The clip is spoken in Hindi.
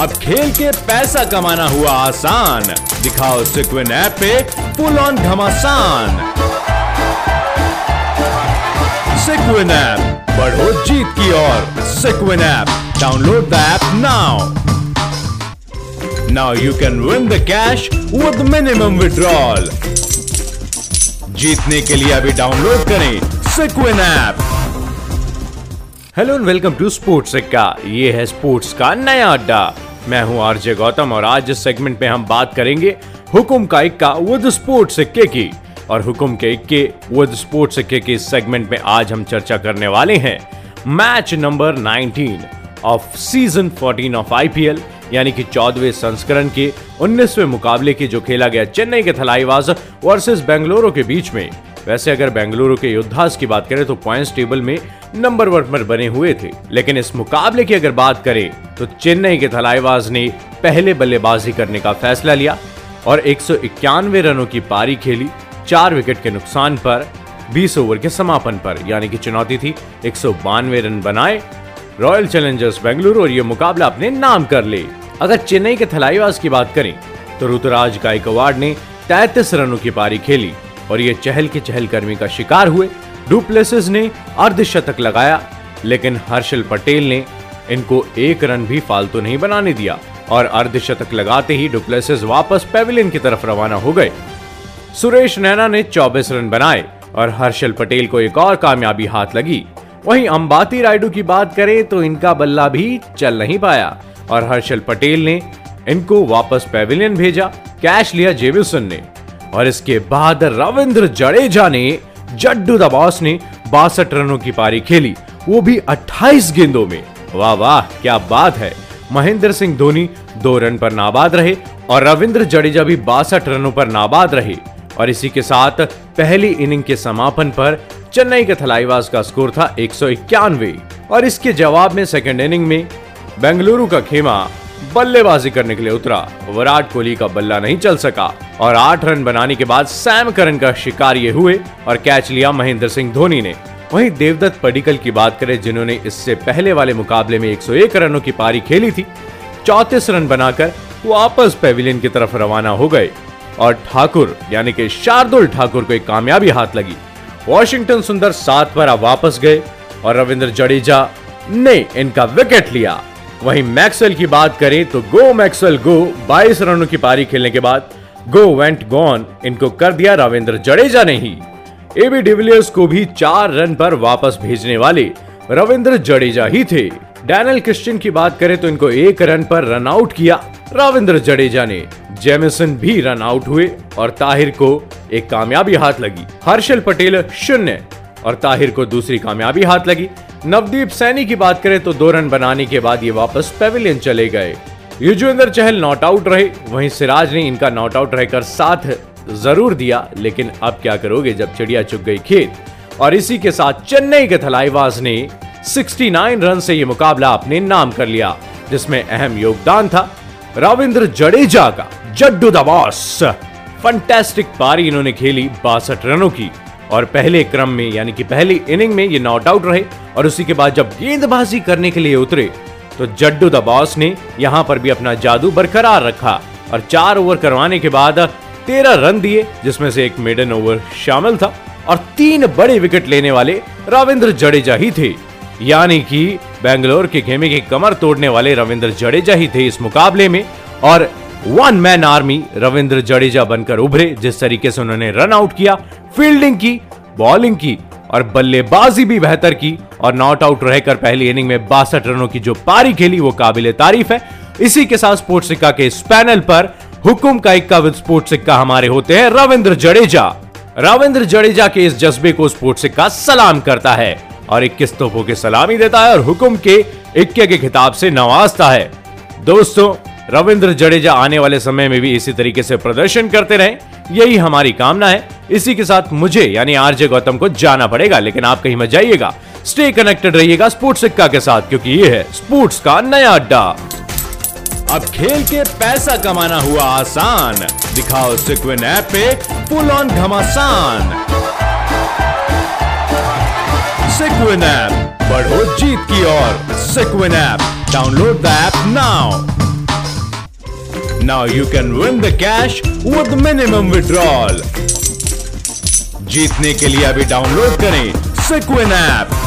अब खेल के पैसा कमाना हुआ आसान। दिखाओ सिक्विन ऐप पे फुल ऑन घमासान। सिक्विन ऐप, बढ़ो जीत की ओर। Sequin app, download the app now. Now you can win the cash with minimum withdrawal. जीतने के लिए अभी डाउनलोड करें Sequin app. Hello and welcome to sports Sikka ये है स्पोर्ट्स का नया अड्डा। मैं हूँ आरजे गौतम और आज इस सेगमेंट में हम बात करेंगे हुकुम का इक्का विद स्पोर्ट्स सिक्के की। और हुकुम के इक्के विद स्पोर्ट्स सिक्के की सेगमेंट में आज हम चर्चा करने वाले हैं match number 19 of season 14 of IPL यानी कि चौदहवें संस्करण के 19वें मुकाबले के जो खेला गया चेन्नई के थलाईवाज वर्सेस बेंगलुरु के बीच में। वैसे अगर बेंगलुरु के योद्धास की बात करें तो पॉइंट्स टेबल में नंबर वन पर बने हुए थे। लेकिन इस मुकाबले की अगर बात करें तो चेन्नई के थलाईवाज ने पहले बल्लेबाजी करने का फैसला लिया और एक सौ इक्यानवे रनों की पारी खेली। चार विकेट के नुकसान पर 20 ओवर के समापन पर, यानी कि चुनौती थी। एक सौ बानवे रन बनाए रॉयल चैलेंजर्स बेंगलुरु और ये मुकाबला अपने नाम कर ले। अगर चेन्नई के थलाईवाज की बात करें तो ऋतुराज गायकवाड़ ने तैतीस रनों की पारी खेली। और ये चहल के चहलकर्मी का शिकार हुए। डुप्लेसिस ने अर्धशतक लगाया, लेकिन हर्षल पटेल ने इनको एक रन भी फालतू नहीं बनाने दिया और अर्धशतक लगाते ही डुप्लेसिस वापस पेविलियन की तरफ़ रवाना हो गए। सुरेश नैना ने 24 रन बनाए और हर्षल पटेल को एक और कामयाबी हाथ लगी। वहीं अंबाती रायडू की बात करें तो इनका बल्ला भी चल नहीं पाया और हर्षल पटेल ने इनको वापस पेविलियन भेजा। कैश लिया जेविसन ने। और इसके बाद रविंद्र जडेजा ने जड्डू द बॉस ने बासठ रनों की पारी खेली। वो भी 28 गेंदों में। वाह वाह, क्या बात है। महेंद्र सिंह धोनी दो रन पर नाबाद रहे और रविंद्र जडेजा भी बासठ रनों पर नाबाद रहे। और इसी के साथ पहली इनिंग के समापन पर चेन्नई के थलाईवास का स्कोर था एक सौ इक्यानवे। और इसके जवाब में सेकेंड इनिंग में बेंगलुरु का खेमा बल्लेबाजी करने के लिए उतरा। विराट कोहली का बल्ला नहीं चल सका और आठ रन बनाने के बाद सैम करन का शिकार ये हुए और कैच लिया महेंद्र सिंह धोनी ने। वहीं देवदत्त पडिकल की बात करें, जिन्होंने इससे पहले वाले मुकाबले में 101 रनों की पारी खेली थी, चौतीस रन बनाकर वापस पेविलियन की तरफ़ रवाना हो गए और ठाकुर, यानी कि शार्दुल ठाकुर को एक कामयाबी हाथ लगी। वॉशिंगटन सुंदर सात पर वापस गए और रविंद्र जडेजा ने इनका विकेट लिया। वहीं मैक्सवेल की बात करें तो गो मैक्सवेल गो 22 रनों की पारी खेलने के बाद गो वेंट गॉन, इनको कर दिया रविंद्र जडेजा ने ही। एबी डिविलियर्स को भी चार रन पर वापस भेजने वाले रविंद्र जडेजा ही थे। डैनल क्रिश्चियन की बात करें तो इनको एक रन पर रन आउट किया रविंद्र जडेजा ने। जेमिसन भी रन आउट हुए और ताहिर को एक कामयाबी हाथ लगी। हर्षल पटेल शून्य और ताहिर को दूसरी कामयाबी हाथ लगी। नवदीप सैनी की बात करें तो दो रन बनाने के बाद ये वापस पेविलियन चले गए। युजवेंद्र चहल नॉट आउट रहे। वहीं सिराज ने इनका नॉट आउट रहकर साथ ज़रूर दिया। लेकिन अब क्या करोगे? जब चिड़िया चुग गई खेत। और इसी के साथ चेन्नई के थलाईवाज ने 69 रन से ये मुकाबला अपने नाम कर लिया, जिसमें अहम योगदान था। रविंद्र जडेजा का जड्डू द बॉस फंटेस्टिक पारी इन्होंने खेली बासठ रनों की। और पहले क्रम में, यानी कि पहली इनिंग में ये नॉट आउट रहे। और उसी के बाद जब गेंदबाजी करने के लिए उतरे तो जड्डू द बॉस ने यहाँ पर भी अपना जादू बरकरार रखा और चार ओवर करवाने के बाद तेरह रन दिए, जिसमें से एक मेडन ओवर शामिल था और तीन बड़े विकेट लेने वाले रविंद्र जडेजा ही थे। यानी कि बेंगलोर के खेमे की कमर तोड़ने वाले रविंद्र जडेजा ही थे इस मुकाबले में और one man army Ravindra Jadeja बनकर उभरे, जिस तरीके से उन्होंने रन आउट किया फील्डिंग की बॉलिंग की। और बल्लेबाजी भी बेहतर की और नॉट आउट रहकर पहली इनिंग में बासठ रनों की जो पारी खेली, वो काबिल तारीफ़ है। इसी के साथ स्पोर्ट्स सिक्का के इस पैनल पर हुकुम का इक्का विद स्पोर्ट्स सिक्का हमारे होते हैं रविंद्र जडेजा। रविंद्र जडेजा के इस जज्बे को स्पोर्ट्स सिक्का सलाम करता है और इक्कीस तोपों के सलामी देता है और हुकुम के इक्के के खिताब से नवाजता है। दोस्तों रविंद्र जडेजा आने वाले समय में भी इसी तरीके से प्रदर्शन करते रहे। यही हमारी कामना है। इसी के साथ मुझे, यानी आरजे गौतम को जाना पड़ेगा, लेकिन आप कहीं मत जाइएगा। स्टे कनेक्टेड रहिएगा स्पोर्ट्स सिक्का के साथ, क्योंकि ये है स्पोर्ट्स का नया अड्डा। अब खेल के पैसा कमाना हुआ आसान। दिखाओ सिक्विन ऐप पे फुल ऑन घमासान। सिक्विन ऐप बढ़ो जीत की ओर। Sequin app download the app now now you can win the cash with minimum withdrawal जीतने के लिए अभी डाउनलोड करें सिक्विन ऐप